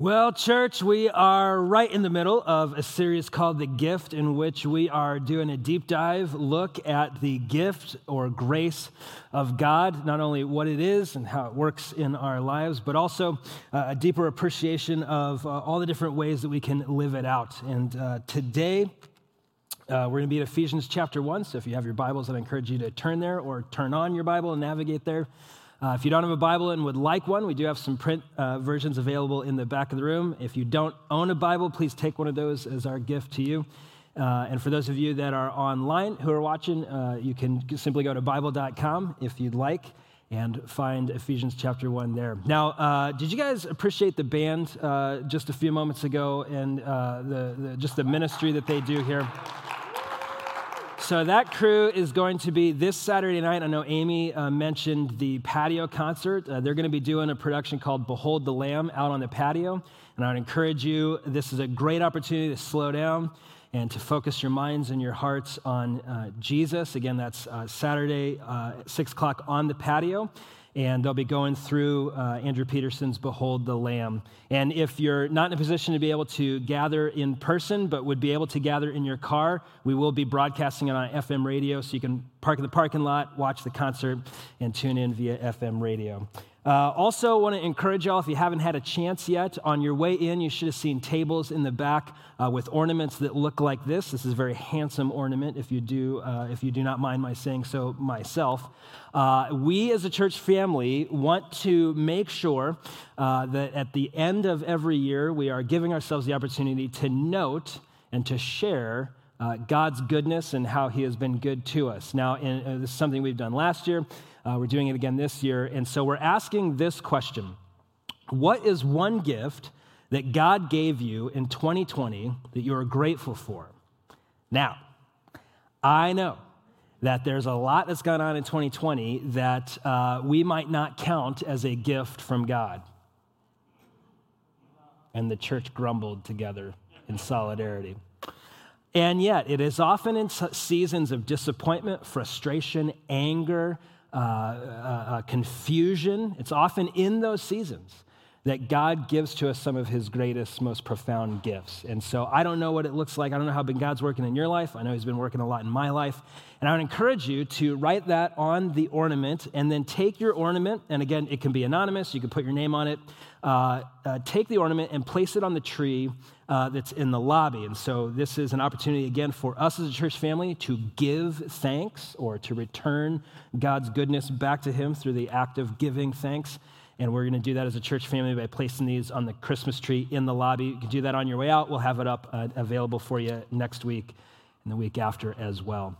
Well, church, we are right in the middle of a series called The Gift, in which we are doing a deep dive look at the gift or grace of God, not only what it is and how it works in our lives, but also uh, a deeper appreciation of uh, all the different ways that we can live it out. And uh, today, uh, we're going to be at Ephesians chapter 1. So if you have your Bibles, I'd encourage you to turn there or turn on your Bible and navigate there. Uh, if you don't have a Bible and would like one, we do have some print uh, versions available in the back of the room. If you don't own a Bible, please take one of those as our gift to you. Uh, and for those of you that are online who are watching, uh, you can simply go to Bible.com if you'd like and find Ephesians chapter 1 there. Now, uh, did you guys appreciate the band uh, just a few moments ago and the, the, just the ministry that they do here? So that crew is going to be this Saturday night. I know Amy uh, mentioned the patio concert. Uh, they're going to be doing a production called Behold the Lamb out on the patio. And I would encourage you, this is a great opportunity to slow down and to focus your minds and your hearts on uh, Jesus. Again, that's uh, Saturday, uh, 6 o'clock on the patio and they'll be going through uh, Andrew Peterson's Behold the Lamb. And if you're not in a position to be able to gather in person, but would be able to gather in your car, we will be broadcasting it on FM radio, so you can park in the parking lot, watch the concert, and tune in via FM radio. Uh, also, want to encourage y'all if you haven't had a chance yet, on your way in, you should have seen tables in the back uh, with ornaments that look like this. This is a very handsome ornament, if you do, uh, if you do not mind my saying so myself. Uh, we as a church family want to make sure uh, that at the end of every year, we are giving ourselves the opportunity to note and to share uh, God's goodness and how He has been good to us. Now, in, uh, this is something we've done last year. Uh, we're doing it again this year. And so we're asking this question What is one gift that God gave you in 2020 that you are grateful for? Now, I know that there's a lot that's gone on in 2020 that uh, we might not count as a gift from God. And the church grumbled together in solidarity. And yet, it is often in seasons of disappointment, frustration, anger, uh, uh, uh, confusion. It's often in those seasons that God gives to us some of his greatest, most profound gifts. And so I don't know what it looks like. I don't know how big God's working in your life. I know he's been working a lot in my life. And I would encourage you to write that on the ornament and then take your ornament. And again, it can be anonymous, you can put your name on it. Uh, uh, take the ornament and place it on the tree uh, that's in the lobby. And so, this is an opportunity again for us as a church family to give thanks or to return God's goodness back to Him through the act of giving thanks. And we're going to do that as a church family by placing these on the Christmas tree in the lobby. You can do that on your way out. We'll have it up uh, available for you next week and the week after as well.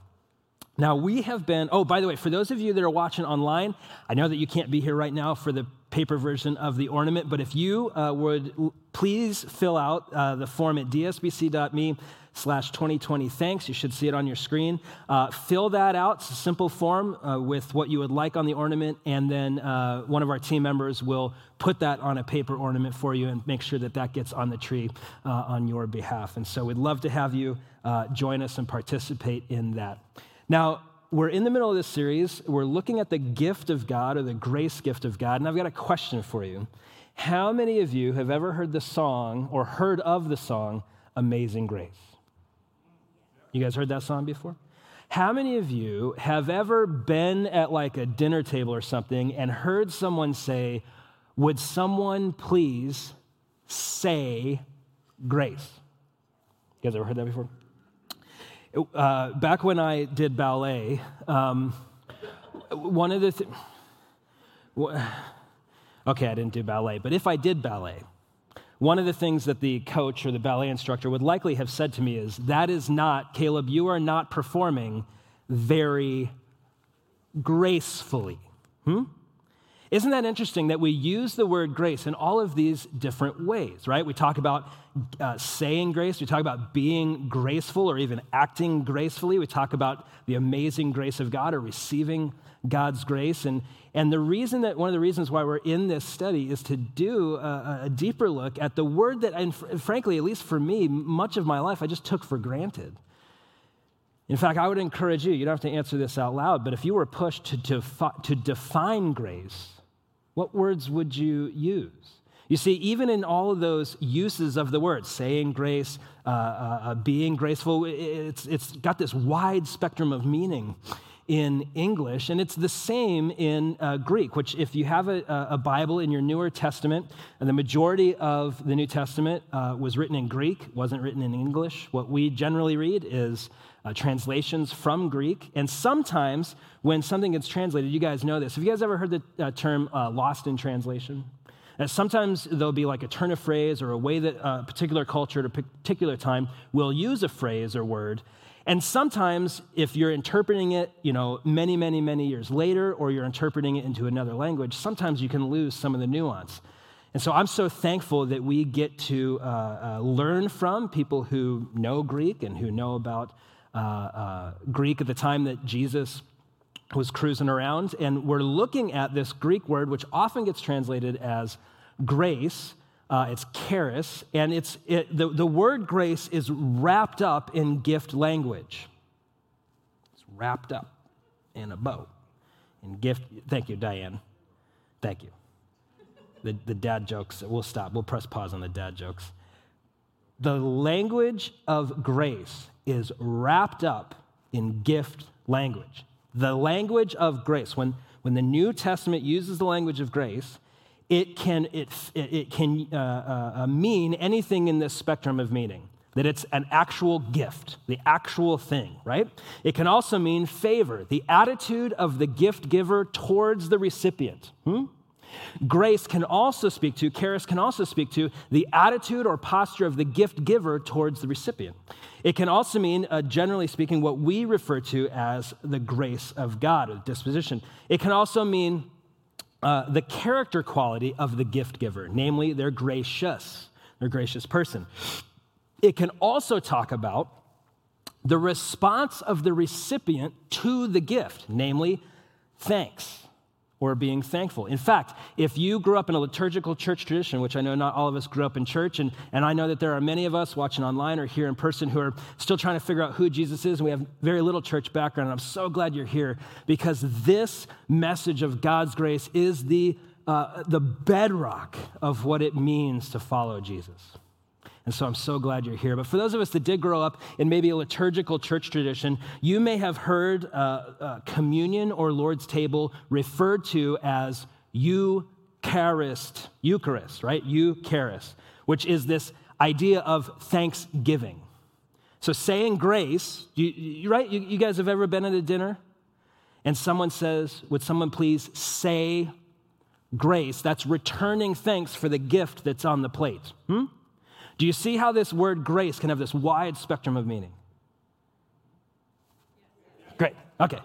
Now, we have been, oh, by the way, for those of you that are watching online, I know that you can't be here right now for the paper version of the ornament, but if you uh, would please fill out uh, the form at dsbc.me slash 2020 thanks. You should see it on your screen. Uh, fill that out. It's a simple form uh, with what you would like on the ornament, and then uh, one of our team members will put that on a paper ornament for you and make sure that that gets on the tree uh, on your behalf. And so we'd love to have you join us and participate in that. Now, we're in the middle of this series. We're looking at the gift of God or the grace gift of God. And I've got a question for you. How many of you have ever heard the song or heard of the song Amazing Grace? You guys heard that song before? How many of you have ever been at like a dinner table or something and heard someone say, Would someone please say grace? You guys ever heard that before? Uh, back when I did ballet, um, one of the things, okay, I didn't do ballet, but if I did ballet, one of the things that the coach or the ballet instructor would likely have said to me is, That is not, Caleb, you are not performing very gracefully. Hmm? Isn't that interesting that we use the word grace in all of these different ways, right? We talk about uh, saying grace, we talk about being graceful or even acting gracefully, we talk about the amazing grace of God or receiving God's grace. And, and the reason that one of the reasons why we're in this study is to do a, a deeper look at the word that, and frankly, at least for me, much of my life I just took for granted. In fact, I would encourage you, you don't have to answer this out loud, but if you were pushed to, to, to define grace, what words would you use? You see, even in all of those uses of the word, saying grace, uh, uh, uh, being graceful, it's, it's got this wide spectrum of meaning in English, and it's the same in uh, Greek, which, if you have a, a, Bible in your newer Testament, and the majority of the New Testament uh, was written in Greek, wasn't written in English, what we generally read is uh, translations from Greek. And sometimes when something gets translated, you guys know this. Have you guys ever heard the uh, term uh, lost in translation? sometimes there'll be like a turn of phrase or a way that a particular culture at a particular time will use a phrase or word. And sometimes, if you're interpreting it, you know, many, many, many years later, or you're interpreting it into another language, sometimes you can lose some of the nuance. And so I'm so thankful that we get to uh, uh, learn from people who know Greek and who know about uh, uh Greek at the time that Jesus was cruising around. And we're looking at this Greek word, which often gets translated as grace. Uh, it's charis, and it's, it, the, the word grace is wrapped up in gift language. It's wrapped up in a bow. In gift, thank you, Diane. Thank you. The, the dad jokes, we'll stop. We'll press pause on the dad jokes. The language of grace is wrapped up in gift language. The language of grace, when, when the New Testament uses the language of grace, it can, it, it can uh, uh, uh, mean anything in this spectrum of meaning. That it's an actual gift, the actual thing, right? It can also mean favor, the attitude of the gift giver towards the recipient. Hmm? Grace can also speak to, charis can also speak to the attitude or posture of the gift giver towards the recipient. It can also mean, uh, generally speaking, what we refer to as the grace of God, or disposition. It can also mean uh, the character quality of the gift giver, namely, they're gracious, they're a gracious person. It can also talk about the response of the recipient to the gift, namely, thanks or being thankful. In fact, if you grew up in a liturgical church tradition, which I know not all of us grew up in church, and, and I know that there are many of us watching online or here in person who are still trying to figure out who Jesus is, and we have very little church background, and I'm so glad you're here because this message of God's grace is the, uh, the bedrock of what it means to follow Jesus. And so I'm so glad you're here. But for those of us that did grow up in maybe a liturgical church tradition, you may have heard uh, uh, communion or Lord's table referred to as Eucharist, Eucharist, right? Eucharist, which is this idea of thanksgiving. So saying grace, you, you, right? You, you guys have ever been at a dinner and someone says, Would someone please say grace? That's returning thanks for the gift that's on the plate. Hmm? Do you see how this word grace can have this wide spectrum of meaning? Great. Okay.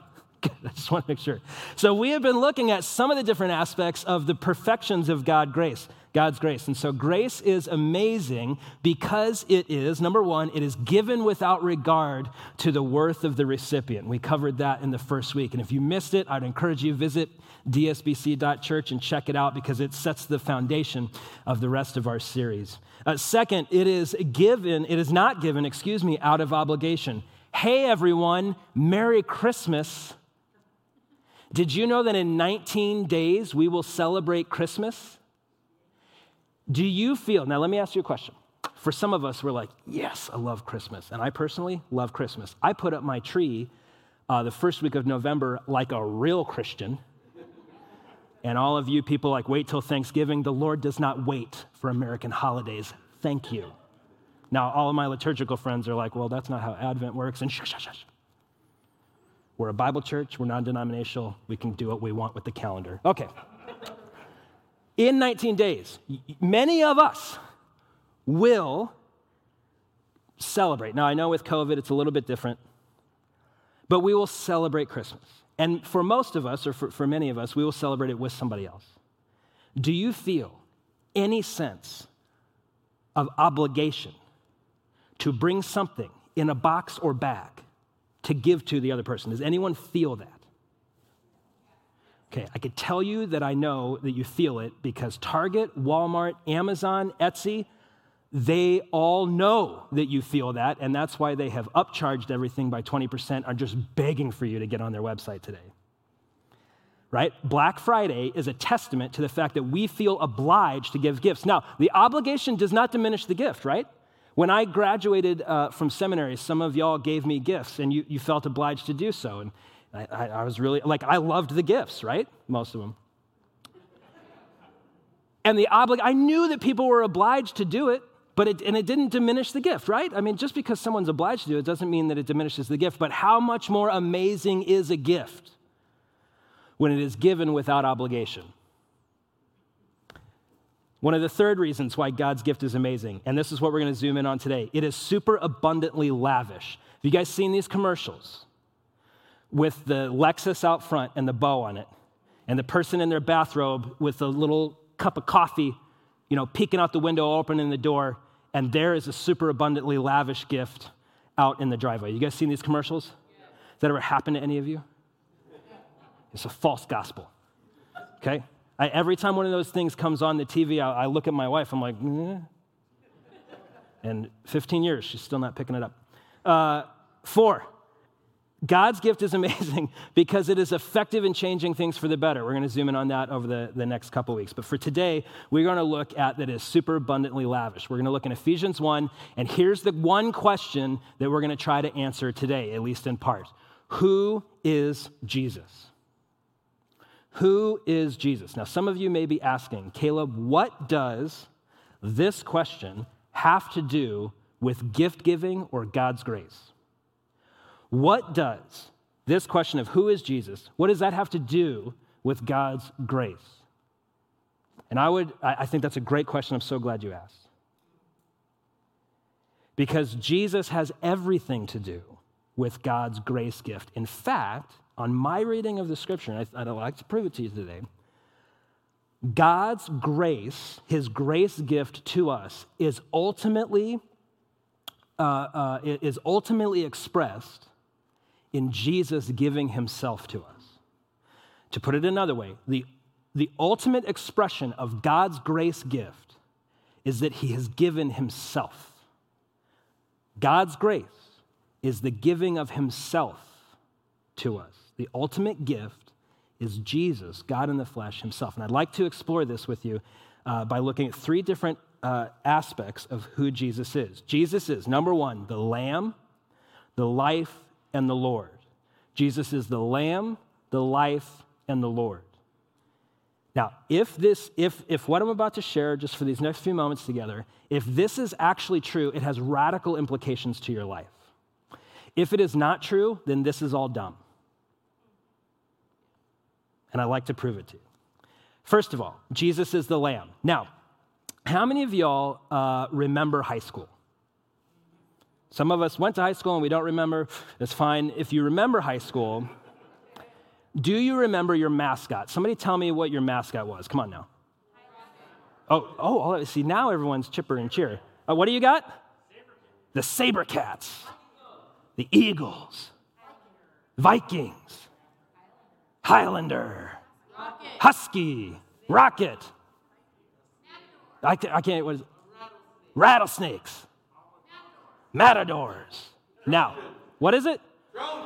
I just want to make sure. So, we have been looking at some of the different aspects of the perfections of God grace, God's grace. And so, grace is amazing because it is, number one, it is given without regard to the worth of the recipient. We covered that in the first week. And if you missed it, I'd encourage you to visit dsbc.church and check it out because it sets the foundation of the rest of our series. Uh, second, it is given, it is not given, excuse me, out of obligation. Hey, everyone, Merry Christmas. Did you know that in 19 days we will celebrate Christmas? Do you feel, now let me ask you a question. For some of us, we're like, yes, I love Christmas. And I personally love Christmas. I put up my tree uh, the first week of November like a real Christian. And all of you people like, wait till Thanksgiving. The Lord does not wait for American holidays. Thank you. Now, all of my liturgical friends are like, well, that's not how Advent works. And shush, shush, shush. We're a Bible church, we're non denominational, we can do what we want with the calendar. Okay. In 19 days, many of us will celebrate. Now, I know with COVID it's a little bit different, but we will celebrate Christmas. And for most of us, or for, for many of us, we will celebrate it with somebody else. Do you feel any sense of obligation to bring something in a box or bag to give to the other person? Does anyone feel that? Okay, I could tell you that I know that you feel it because Target, Walmart, Amazon, Etsy, they all know that you feel that, and that's why they have upcharged everything by 20%, are just begging for you to get on their website today. right? Black Friday is a testament to the fact that we feel obliged to give gifts. Now, the obligation does not diminish the gift, right? When I graduated uh, from seminary, some of y'all gave me gifts and you, you felt obliged to do so. And I, I, I was really, like, I loved the gifts, right? Most of them. And the oblig, I knew that people were obliged to do it, but it, and it didn't diminish the gift, right? I mean, just because someone's obliged to do it doesn't mean that it diminishes the gift. But how much more amazing is a gift when it is given without obligation? One of the third reasons why God's gift is amazing, and this is what we're going to zoom in on today it is super abundantly lavish. Have you guys seen these commercials with the Lexus out front and the bow on it, and the person in their bathrobe with a little cup of coffee, you know, peeking out the window, opening the door, and there is a super abundantly lavish gift out in the driveway? You guys seen these commercials? Has that ever happened to any of you? It's a false gospel. Okay? I, every time one of those things comes on the TV, I, I look at my wife, I'm like, eh. and 15 years, she's still not picking it up. Uh, four, God's gift is amazing because it is effective in changing things for the better. We're going to zoom in on that over the, the next couple weeks. But for today, we're going to look at that is super abundantly lavish. We're going to look in Ephesians 1, and here's the one question that we're going to try to answer today, at least in part Who is Jesus? Who is Jesus? Now, some of you may be asking, Caleb, what does this question have to do with gift giving or God's grace? What does this question of who is Jesus, what does that have to do with God's grace? And I would, I think that's a great question. I'm so glad you asked. Because Jesus has everything to do with God's grace gift. In fact, on my reading of the scripture, and I'd like to prove it to you today, God's grace, his grace gift to us, is ultimately, uh, uh, is ultimately expressed in Jesus giving himself to us. To put it another way, the, the ultimate expression of God's grace gift is that he has given himself. God's grace is the giving of himself to us. The ultimate gift is Jesus, God in the flesh himself. And I'd like to explore this with you uh, by looking at three different uh, aspects of who Jesus is. Jesus is, number one, the Lamb, the life, and the Lord. Jesus is the Lamb, the life, and the Lord. Now, if this, if, if what I'm about to share just for these next few moments together, if this is actually true, it has radical implications to your life. If it is not true, then this is all dumb and I'd like to prove it to you. First of all, Jesus is the Lamb. Now, how many of y'all uh, remember high school? Some of us went to high school and we don't remember. It's fine. If you remember high school, do you remember your mascot? Somebody tell me what your mascot was. Come on now. Oh, oh, see, now everyone's chipper and cheer. Uh, what do you got? The Sabercats, the Eagles, Vikings, Highlander, Rocket. Husky, Rocket. I, I can't, what is it? Rattlesnakes, Matadors. Now, what is it?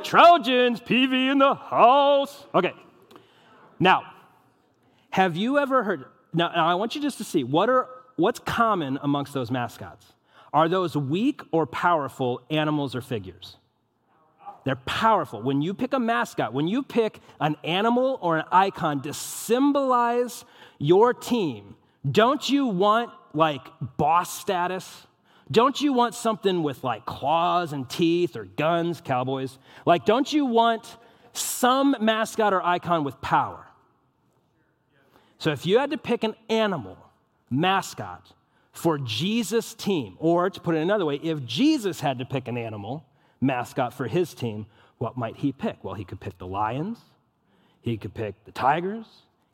Trojans. PV in the house. Okay. Now, have you ever heard? Now, now, I want you just to see what are what's common amongst those mascots. Are those weak or powerful animals or figures? They're powerful. When you pick a mascot, when you pick an animal or an icon to symbolize your team, don't you want like boss status? Don't you want something with like claws and teeth or guns, cowboys? Like, don't you want some mascot or icon with power? So, if you had to pick an animal mascot for Jesus' team, or to put it another way, if Jesus had to pick an animal mascot for his team, what might he pick? Well, he could pick the Lions, he could pick the Tigers,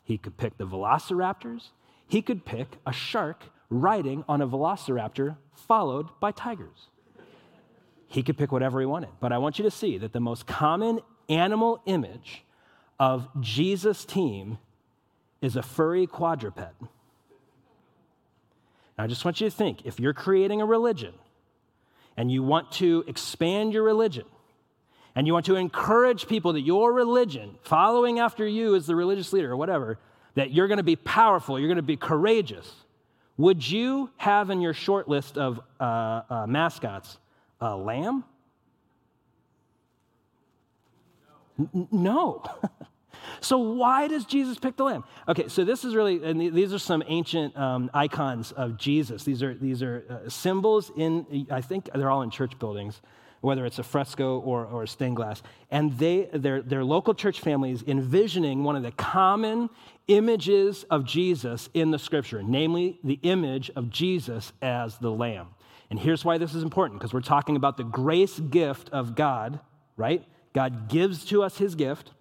he could pick the Velociraptors, he could pick a shark riding on a Velociraptor followed by tigers. He could pick whatever he wanted. But I want you to see that the most common animal image of Jesus' team is a furry quadruped. Now, I just want you to think if you're creating a religion, and you want to expand your religion, and you want to encourage people that your religion, following after you as the religious leader or whatever, that you're going to be powerful, you're going to be courageous, would you have in your short list of uh, uh, mascots a lamb? N- no. so why does Jesus pick the lamb? Okay, so this is really, and these are some ancient um, icons of Jesus. These are these are uh, symbols in. I think they're all in church buildings whether it's a fresco or, or stained glass. And they, their, their local church families envisioning one of the common images of Jesus in the scripture, namely the image of Jesus as the Lamb. And here's why this is important because we're talking about the grace gift of God, right? God gives to us his gift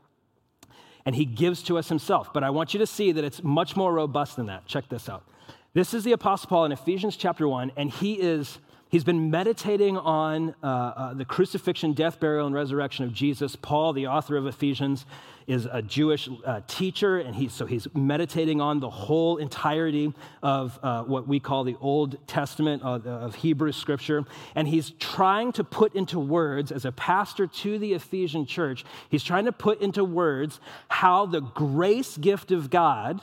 and he gives to us himself. But I want you to see that it's much more robust than that. Check this out. This is the Apostle Paul in Ephesians chapter 1, and he is He's been meditating on uh, uh, the crucifixion, death, burial, and resurrection of Jesus. Paul, the author of Ephesians, is a Jewish uh, teacher, and he, so he's meditating on the whole entirety of uh, what we call the Old Testament of, of Hebrew scripture. And he's trying to put into words, as a pastor to the Ephesian church, he's trying to put into words how the grace gift of God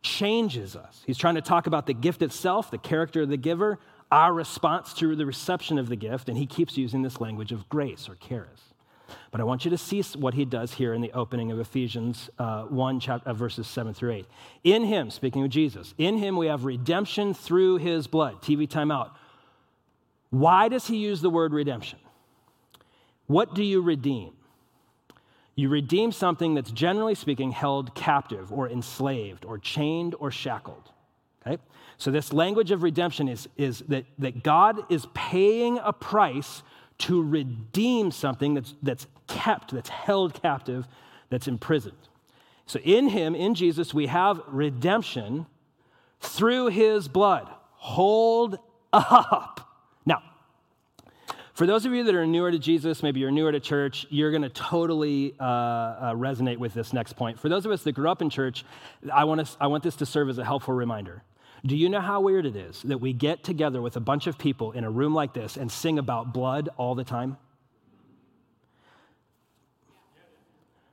changes us. He's trying to talk about the gift itself, the character of the giver, our response to the reception of the gift, and he keeps using this language of grace or charis. But I want you to see what he does here in the opening of Ephesians uh, 1, chapter, uh, verses 7 through 8. In him, speaking of Jesus, in him we have redemption through his blood. TV timeout. Why does he use the word redemption? What do you redeem? You redeem something that's generally speaking held captive or enslaved or chained or shackled. Okay? So, this language of redemption is, is that, that God is paying a price to redeem something that's, that's kept, that's held captive, that's imprisoned. So, in Him, in Jesus, we have redemption through His blood. Hold up. Now, for those of you that are newer to Jesus, maybe you're newer to church, you're going to totally uh, uh, resonate with this next point. For those of us that grew up in church, I want, to, I want this to serve as a helpful reminder. Do you know how weird it is that we get together with a bunch of people in a room like this and sing about blood all the time?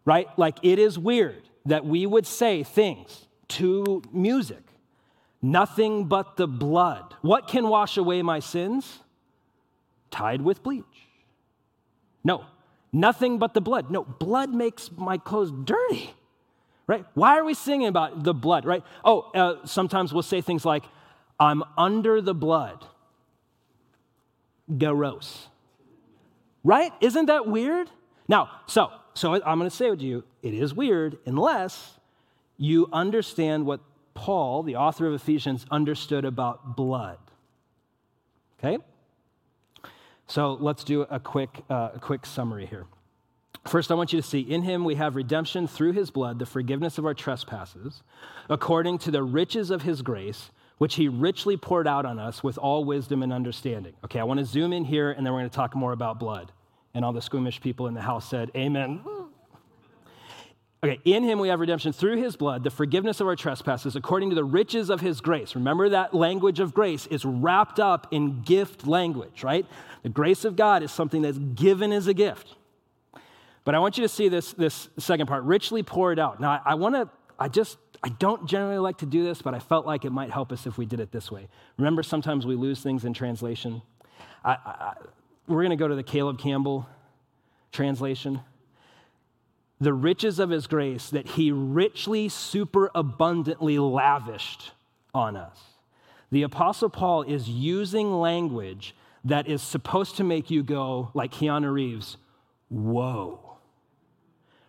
Right? Like it is weird that we would say things to music. Nothing but the blood. What can wash away my sins? Tide with bleach. No, nothing but the blood. No, blood makes my clothes dirty right? Why are we singing about the blood, right? Oh, uh, sometimes we'll say things like, I'm under the blood. Gross. Right? Isn't that weird? Now, so, so I'm going to say to you, it is weird unless you understand what Paul, the author of Ephesians, understood about blood. Okay? So let's do a quick, uh, a quick summary here. First, I want you to see in him we have redemption through his blood, the forgiveness of our trespasses, according to the riches of his grace, which he richly poured out on us with all wisdom and understanding. Okay, I want to zoom in here and then we're going to talk more about blood. And all the squeamish people in the house said, Amen. Okay, in him we have redemption through his blood, the forgiveness of our trespasses, according to the riches of his grace. Remember that language of grace is wrapped up in gift language, right? The grace of God is something that's given as a gift. But I want you to see this, this second part richly poured out. Now, I, I want to, I just, I don't generally like to do this, but I felt like it might help us if we did it this way. Remember, sometimes we lose things in translation. I, I, we're going to go to the Caleb Campbell translation. The riches of his grace that he richly, super abundantly lavished on us. The Apostle Paul is using language that is supposed to make you go, like Keanu Reeves, whoa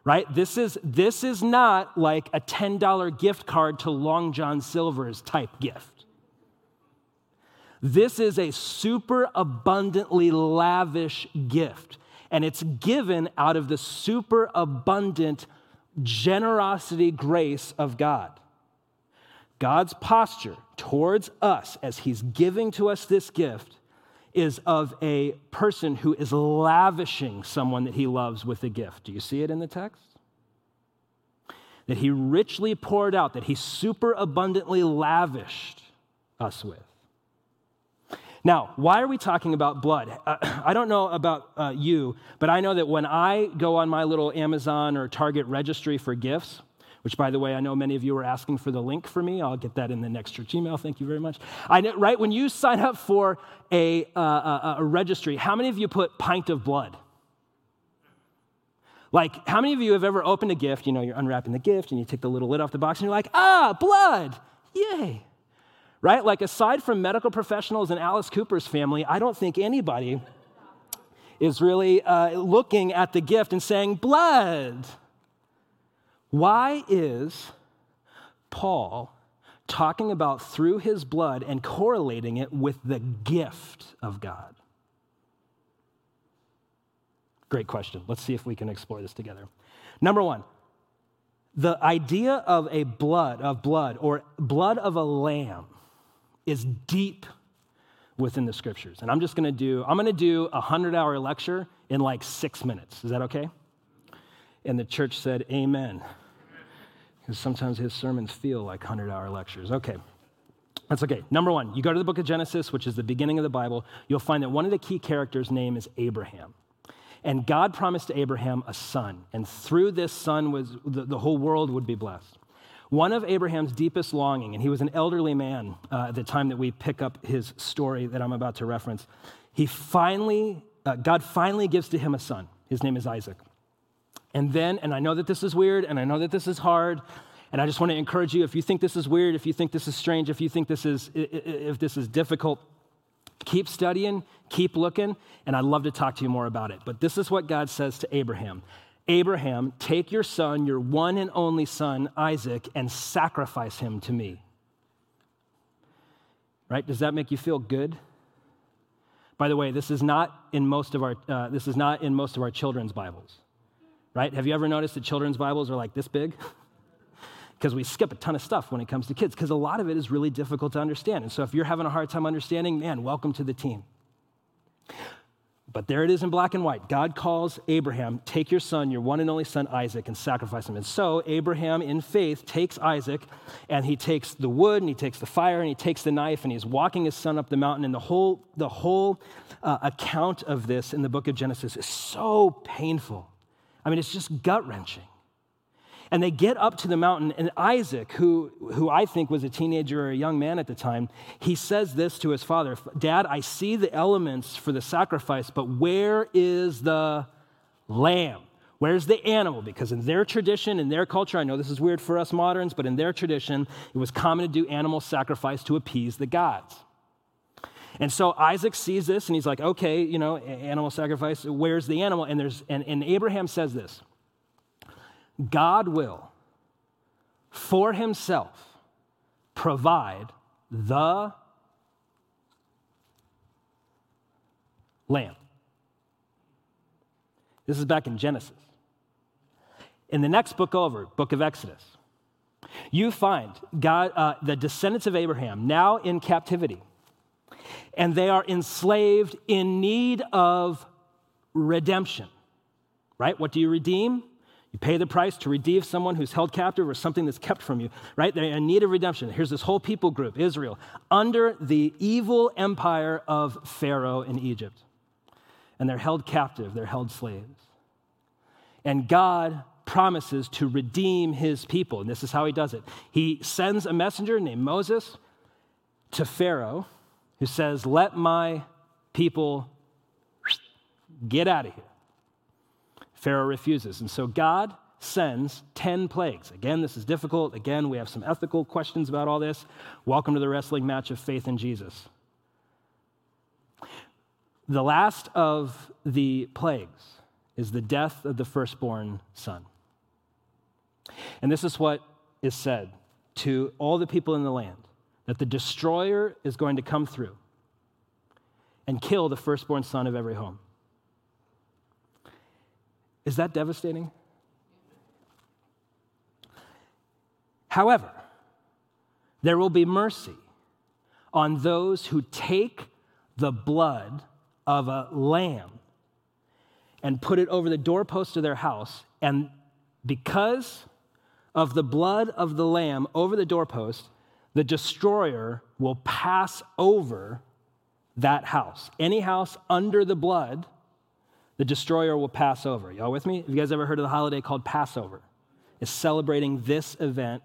right? This is, this is not like a $10 gift card to Long John Silver's type gift. This is a super abundantly lavish gift, and it's given out of the super abundant generosity grace of God. God's posture towards us as He's giving to us this gift is of a person who is lavishing someone that he loves with a gift. Do you see it in the text? That he richly poured out, that he super abundantly lavished us with. Now, why are we talking about blood? Uh, I don't know about uh, you, but I know that when I go on my little Amazon or Target registry for gifts, which, by the way, I know many of you are asking for the link for me. I'll get that in the next church email. Thank you very much. I know, right? When you sign up for a, uh, a, a registry, how many of you put pint of blood? Like, how many of you have ever opened a gift? You know, you're unwrapping the gift and you take the little lid off the box and you're like, ah, blood, yay. Right? Like, aside from medical professionals and Alice Cooper's family, I don't think anybody is really uh, looking at the gift and saying, blood. Why is Paul talking about through his blood and correlating it with the gift of God? Great question. Let's see if we can explore this together. Number one, the idea of a blood, of blood, or blood of a lamb is deep within the scriptures. And I'm just gonna do, I'm gonna do a 100 hour lecture in like six minutes. Is that okay? And the church said, Amen. Because sometimes his sermons feel like 100 hour lectures. Okay. That's okay. Number one, you go to the book of Genesis, which is the beginning of the Bible, you'll find that one of the key characters' name is Abraham. And God promised Abraham a son, and through this son was the, the whole world would be blessed. One of Abraham's deepest longing, and he was an elderly man uh, at the time that we pick up his story that I'm about to reference. He finally, uh, God finally gives to him a son. His name is Isaac. And then, and I know that this is weird, and I know that this is hard, and I just want to encourage you if you think this is weird, if you think this is strange, if you think this is, if this is difficult, keep studying, keep looking, and I'd love to talk to you more about it. But this is what God says to Abraham Abraham, take your son, your one and only son, Isaac, and sacrifice him to me. Right? Does that make you feel good? By the way, this is not in most of our, uh, this is not in most of our children's Bibles right? Have you ever noticed that children's Bibles are like this big? Because we skip a ton of stuff when it comes to kids, because a lot of it is really difficult to understand. And so if you're having a hard time understanding, man, welcome to the team. But there it is in black and white. God calls Abraham, take your son, your one and only son Isaac, and sacrifice him. And so Abraham, in faith, takes Isaac and he takes the wood and he takes the fire and he takes the knife and he's walking his son up the mountain. And the whole, the whole uh, account of this in the book of Genesis is so painful. I mean, it's just gut wrenching. And they get up to the mountain, and Isaac, who, who I think was a teenager or a young man at the time, he says this to his father Dad, I see the elements for the sacrifice, but where is the lamb? Where's the animal? Because in their tradition, in their culture, I know this is weird for us moderns, but in their tradition, it was common to do animal sacrifice to appease the gods. And so Isaac sees this and he's like, okay, you know, animal sacrifice, where's the animal? And, there's, and, and Abraham says this God will, for himself, provide the lamb. This is back in Genesis. In the next book over, book of Exodus, you find God, uh, the descendants of Abraham now in captivity and they are enslaved in need of redemption. Right? What do you redeem? You pay the price to redeem someone who's held captive or something that's kept from you, right? They're in need of redemption. Here's this whole people group, Israel, under the evil empire of Pharaoh in Egypt. And they're held captive, they're held slaves. And God promises to redeem his people. And this is how he does it. He sends a messenger named Moses to Pharaoh who says, Let my people get out of here. Pharaoh refuses. And so God sends 10 plagues. Again, this is difficult. Again, we have some ethical questions about all this. Welcome to the wrestling match of faith in Jesus. The last of the plagues is the death of the firstborn son. And this is what is said to all the people in the land that the destroyer is going to come through and kill the firstborn son of every home. Is that devastating? However, there will be mercy on those who take the blood of a lamb and put it over the doorpost of their house, and because of the blood of the lamb over the doorpost, the destroyer will pass over that house. Any house under the blood, the destroyer will pass over. Y'all with me? Have you guys ever heard of the holiday called Passover? It's celebrating this event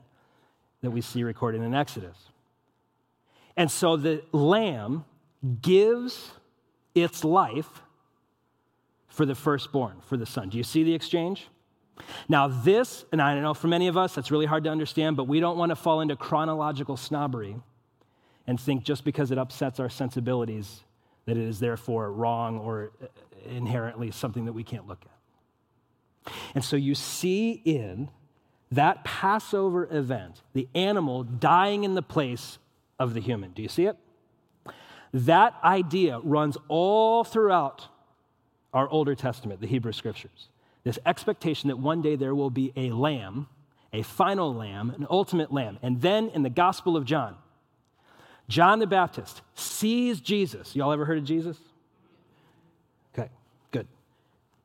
that we see recorded in Exodus. And so the lamb gives its life for the firstborn, for the son. Do you see the exchange? Now, this, and I don't know for many of us that's really hard to understand, but we don't want to fall into chronological snobbery and think just because it upsets our sensibilities that it is therefore wrong or uh, inherently something that we can't look at. And so you see in that Passover event the animal dying in the place of the human. Do you see it? That idea runs all throughout our Older Testament, the Hebrew Scriptures. This expectation that one day there will be a lamb, a final lamb, an ultimate lamb. And then in the Gospel of John, John the Baptist sees Jesus. Y'all ever heard of Jesus? Okay, good.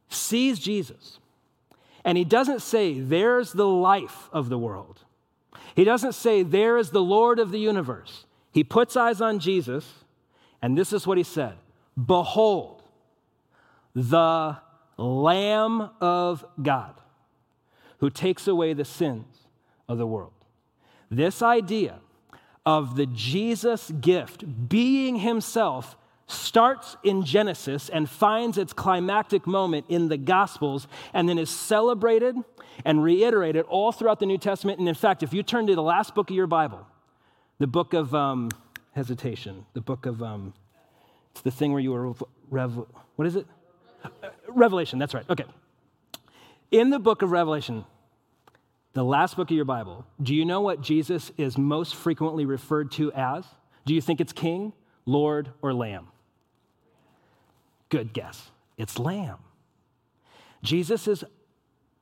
Sees Jesus. And he doesn't say, There's the life of the world. He doesn't say, There is the Lord of the universe. He puts eyes on Jesus, and this is what he said Behold, the Lamb of God who takes away the sins of the world. This idea of the Jesus gift being himself starts in Genesis and finds its climactic moment in the Gospels and then is celebrated and reiterated all throughout the New Testament. And in fact, if you turn to the last book of your Bible, the book of um, hesitation, the book of, um, it's the thing where you were, rev, what is it? Revelation, that's right. Okay. In the book of Revelation, the last book of your Bible, do you know what Jesus is most frequently referred to as? Do you think it's king, Lord, or lamb? Good guess. It's lamb. Jesus is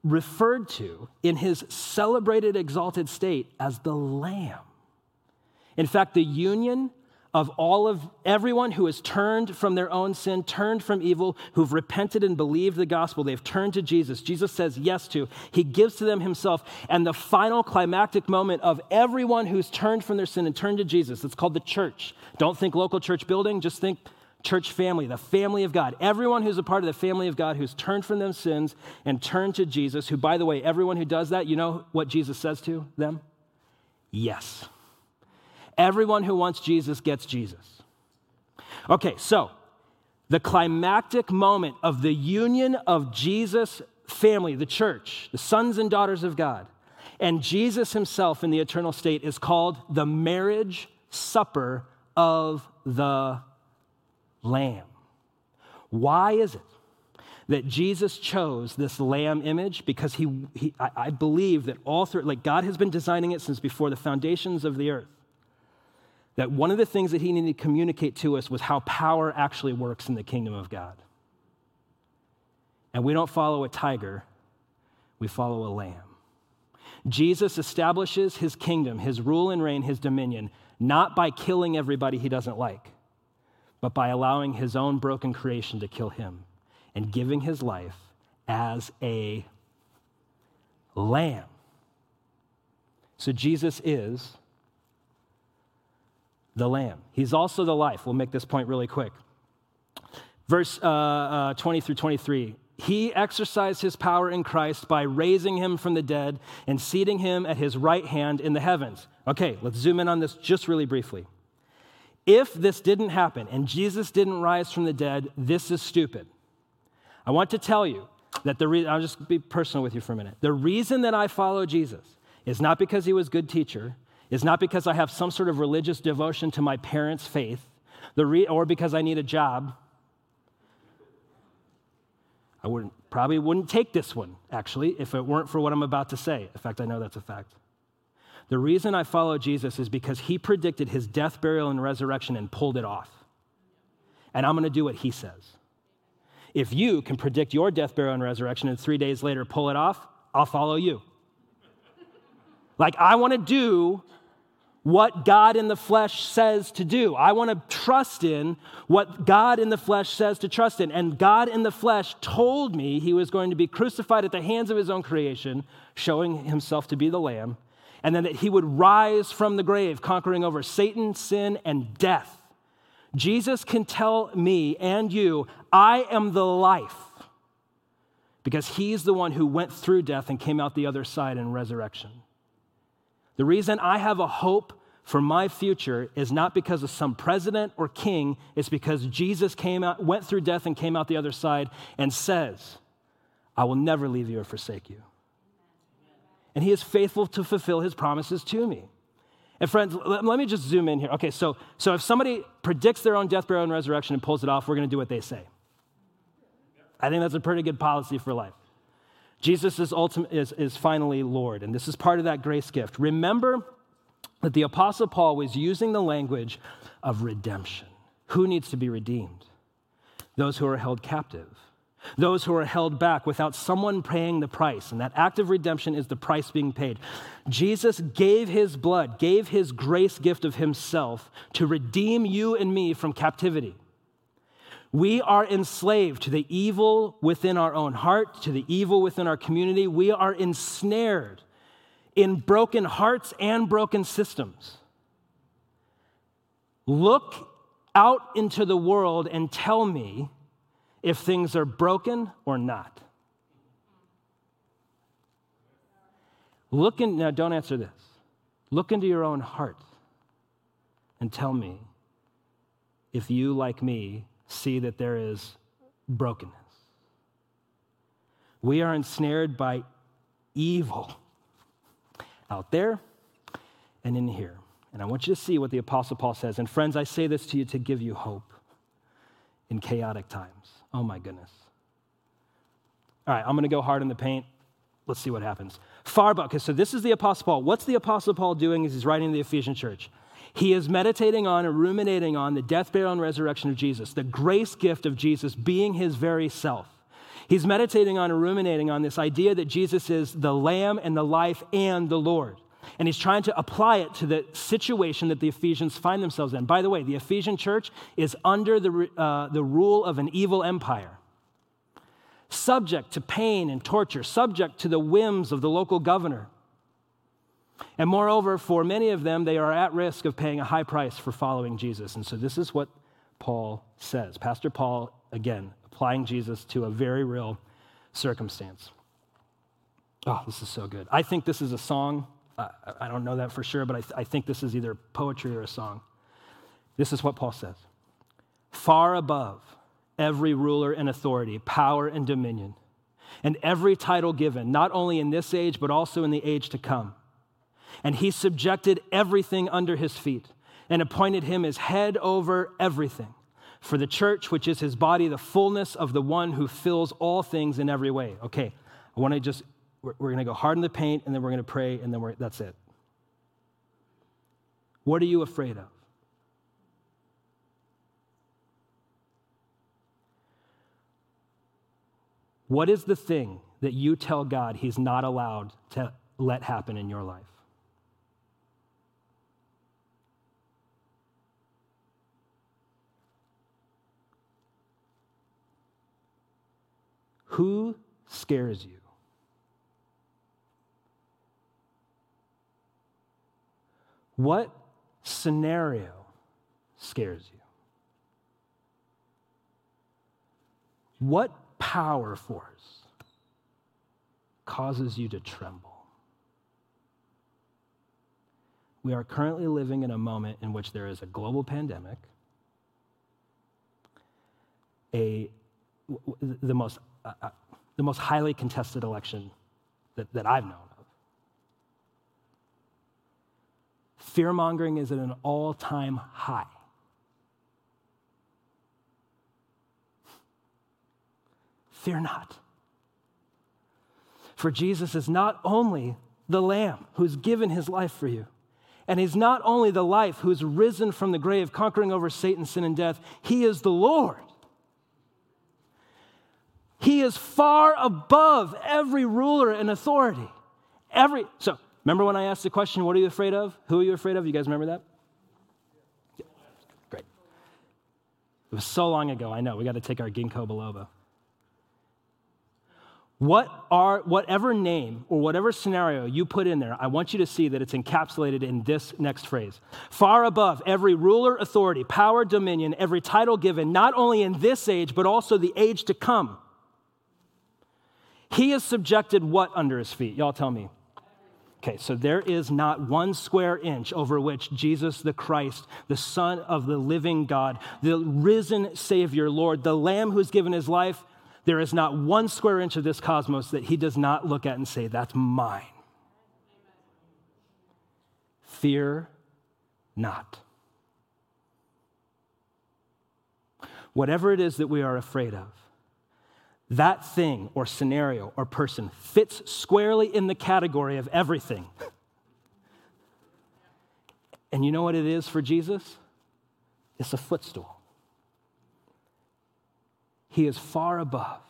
referred to in his celebrated, exalted state as the lamb. In fact, the union of all of everyone who has turned from their own sin, turned from evil, who've repented and believed the gospel, they've turned to Jesus. Jesus says yes to. He gives to them himself. And the final climactic moment of everyone who's turned from their sin and turned to Jesus, it's called the church. Don't think local church building, just think church family, the family of God. Everyone who's a part of the family of God who's turned from their sins and turned to Jesus, who, by the way, everyone who does that, you know what Jesus says to them? Yes. Everyone who wants Jesus gets Jesus. Okay, so the climactic moment of the union of Jesus' family, the church, the sons and daughters of God, and Jesus himself in the eternal state is called the marriage supper of the lamb. Why is it that Jesus chose this lamb image? Because he, he I, I believe that all through, like God has been designing it since before the foundations of the earth. That one of the things that he needed to communicate to us was how power actually works in the kingdom of God. And we don't follow a tiger, we follow a lamb. Jesus establishes his kingdom, his rule and reign, his dominion, not by killing everybody he doesn't like but by allowing his own broken creation to kill him and giving his life as a lamb. So Jesus is the lamb. He's also the life. We'll make this point really quick. Verse uh, uh, 20 through 23. He exercised his power in Christ by raising him from the dead and seating him at his right hand in the heavens. Okay, let's zoom in on this just really briefly. If this didn't happen and Jesus didn't rise from the dead, this is stupid. I want to tell you that the reason, I'll just be personal with you for a minute. The reason that I follow Jesus is not because he was good teacher, is not because I have some sort of religious devotion to my parents' faith, the re- or because I need a job. I wouldn't, probably wouldn't take this one, actually, if it weren't for what I'm about to say. In fact, I know that's a fact. The reason I follow Jesus is because he predicted his death, burial, and resurrection and pulled it off. And I'm going to do what he says. If you can predict your death, burial, and resurrection and three days later pull it off, I'll follow you. Like, I want to do what God in the flesh says to do. I want to trust in what God in the flesh says to trust in. And God in the flesh told me he was going to be crucified at the hands of his own creation, showing himself to be the Lamb and then that he would rise from the grave, conquering over Satan, sin, and death. Jesus can tell me and you, I am the life, because he's the one who went through death and came out the other side in resurrection. The reason I have a hope for my future is not because of some president or king, it's because Jesus came out, went through death and came out the other side and says, I will never leave you or forsake you. And he is faithful to fulfill his promises to me. And friends, let, me just zoom in here. Okay, so, so if somebody predicts their own death, burial, and resurrection and pulls it off, we're to do what they say. I think that's a pretty good policy for life. Jesus is, ultimate, is, is finally Lord, and this is part of that grace gift. Remember that the Apostle Paul was using the language of redemption. Who needs to be redeemed? Those who are held captive, those who are held back without someone paying the price. And that act of redemption is the price being paid. Jesus gave his blood, gave his grace gift of himself to redeem you and me from captivity. We are enslaved to the evil within our own heart, to the evil within our community. We are ensnared in broken hearts and broken systems. Look out into the world and tell me if things are broken or not. Look in, now don't answer this. Look into your own heart and tell me if you, like me, see that there is brokenness. We are ensnared by evil out there and in here. And I want you to see what the Apostle Paul says. And friends, I say this to you to give you hope in chaotic times. Oh my goodness. All right, I'm going to go hard in the paint. Let's see what happens. Far above, okay, so this is the Apostle Paul. What's the Apostle Paul doing as he's writing to the Ephesian church? He is meditating on and ruminating on the death, burial, and resurrection of Jesus, the grace gift of Jesus being his very self. He's meditating on and ruminating on this idea that Jesus is the Lamb and the life and the Lord. And he's trying to apply it to the situation that the Ephesians find themselves in. By the way, the Ephesian church is under the, uh, the rule of an evil empire, subject to pain and torture, subject to the whims of the local governor. And moreover, for many of them, they are at risk of paying a high price for following Jesus. And so this is what Paul says. Pastor Paul, again, applying Jesus to a very real circumstance. Oh, this is so good. I think this is a song I don't know that for sure, but I, th- I think this is either poetry or a song. This is what Paul says Far above every ruler and authority, power and dominion, and every title given, not only in this age, but also in the age to come. And he subjected everything under his feet and appointed him as head over everything for the church, which is his body, the fullness of the one who fills all things in every way. Okay, I want to just we're, we're going to go hard in the paint, and then we're going to pray, and then that's it. What are you afraid of? What is the thing that you tell God He's not allowed to let happen in your life? Who scares you? What scenario scares you? What power force causes you to tremble? We are currently living in a moment in which there is a global pandemic, a, the, most, uh, uh, the most highly contested election that, that I've known. Of. Fear mongering is at an all time high. Fear not. For Jesus is not only the Lamb who's given his life for you, and he's not only the life who's risen from the grave, conquering over Satan, sin, and death, he is the Lord. He is far above every ruler and authority. Every so Remember when I asked the question, What are you afraid of? Who are you afraid of? You guys remember that? Yeah. Great. It was so long ago, I know. We got to take our ginkgo biloba. What are, whatever name or whatever scenario you put in there, I want you to see that it's encapsulated in this next phrase. Far above every ruler, authority, power, dominion, every title given, not only in this age, but also the age to come. He has subjected what under his feet? Y'all tell me. Okay, so there is not one square inch over which Jesus the Christ, the Son of the living God, the risen Savior, Lord, the Lamb who's given his life, there is not one square inch of this cosmos that he does not look at and say, That's mine. Fear not. Whatever it is that we are afraid of, that thing or scenario or person fits squarely in the category of everything. And you know what it is for Jesus? It's a footstool. He is far above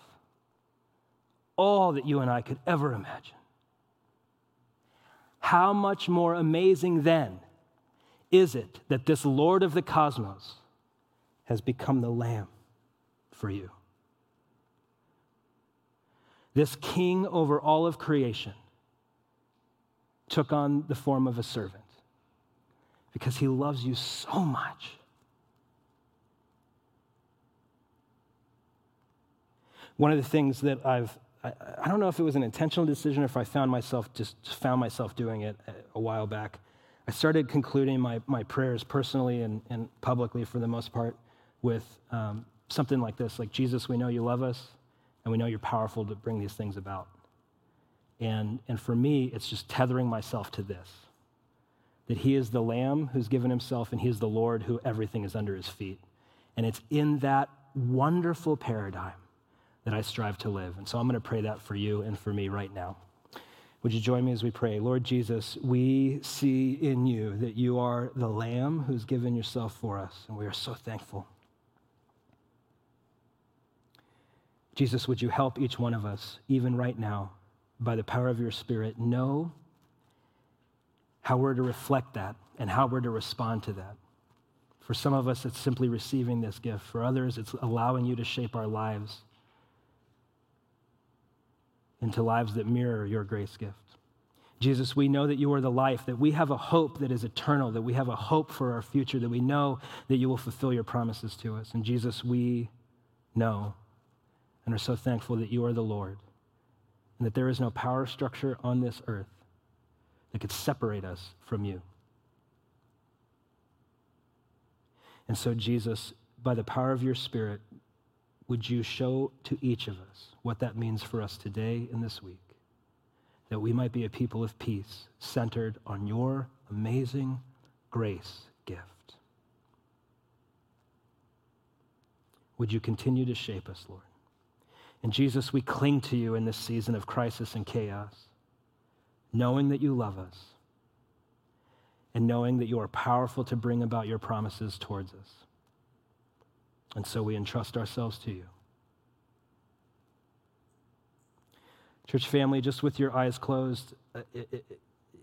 all that you and I could ever imagine. How much more amazing then is it that this Lord of the cosmos has become the Lamb for you? This king over all of creation took on the form of a servant because he loves you so much. One of the things that I've, I, don't know if it was an intentional decision or if I found myself, just found myself doing it a while back. I started concluding my, my prayers personally and, and publicly for the most part with um, something like this like, Jesus, we know you love us and we know you're powerful to bring these things about. And, and for me, it's just tethering myself to this that He is the Lamb who's given Himself, and He is the Lord who everything is under His feet. And it's in that wonderful paradigm that I strive to live. And so I'm going to pray that for you and for me right now. Would you join me as we pray? Lord Jesus, we see in you that you are the Lamb who's given yourself for us, and we are so thankful. Jesus, would you help each one of us, even right now, by the power of your Spirit, know how we're to reflect that and how we're to respond to that. For some of us, it's simply receiving this gift. For others, it's allowing you to shape our lives into lives that mirror your grace gift. Jesus, we know that you are the life, that we have a hope that is eternal, that we have a hope for our future, that we know that you will fulfill your promises to us. And Jesus, we know and are so thankful that you are the Lord and that there is no power structure on this earth that could separate us from you. And so, Jesus, by the power of your Spirit, would you show to each of us what that means for us today and this week? That we might be a people of peace centered on your amazing grace gift. Would you continue to shape us, Lord? And Jesus, we cling to you in this season of crisis and chaos, knowing that you love us and knowing that you are powerful to bring about your promises towards us. And so we entrust ourselves to you. Church family, just with your eyes closed, uh,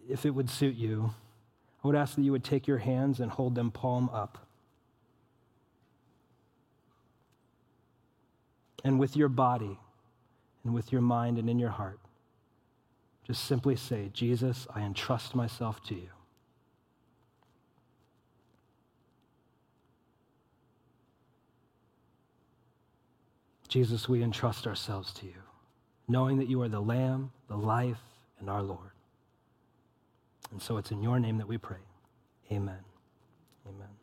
if it would suit you, I would ask that you would take your hands and hold them palm up. And with your body and with your mind and in your heart. Just simply say, Jesus, I entrust myself to you. Jesus, we entrust ourselves to you, knowing that you are the Lamb, the life, and our Lord. And so it's in your name that we pray. Amen. Amen.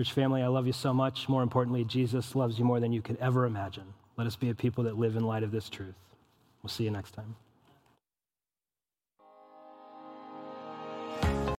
Church family, I love you so much. More importantly, Jesus loves you more than you could ever imagine. Let us be a people that live in light of this truth. We'll see you next time.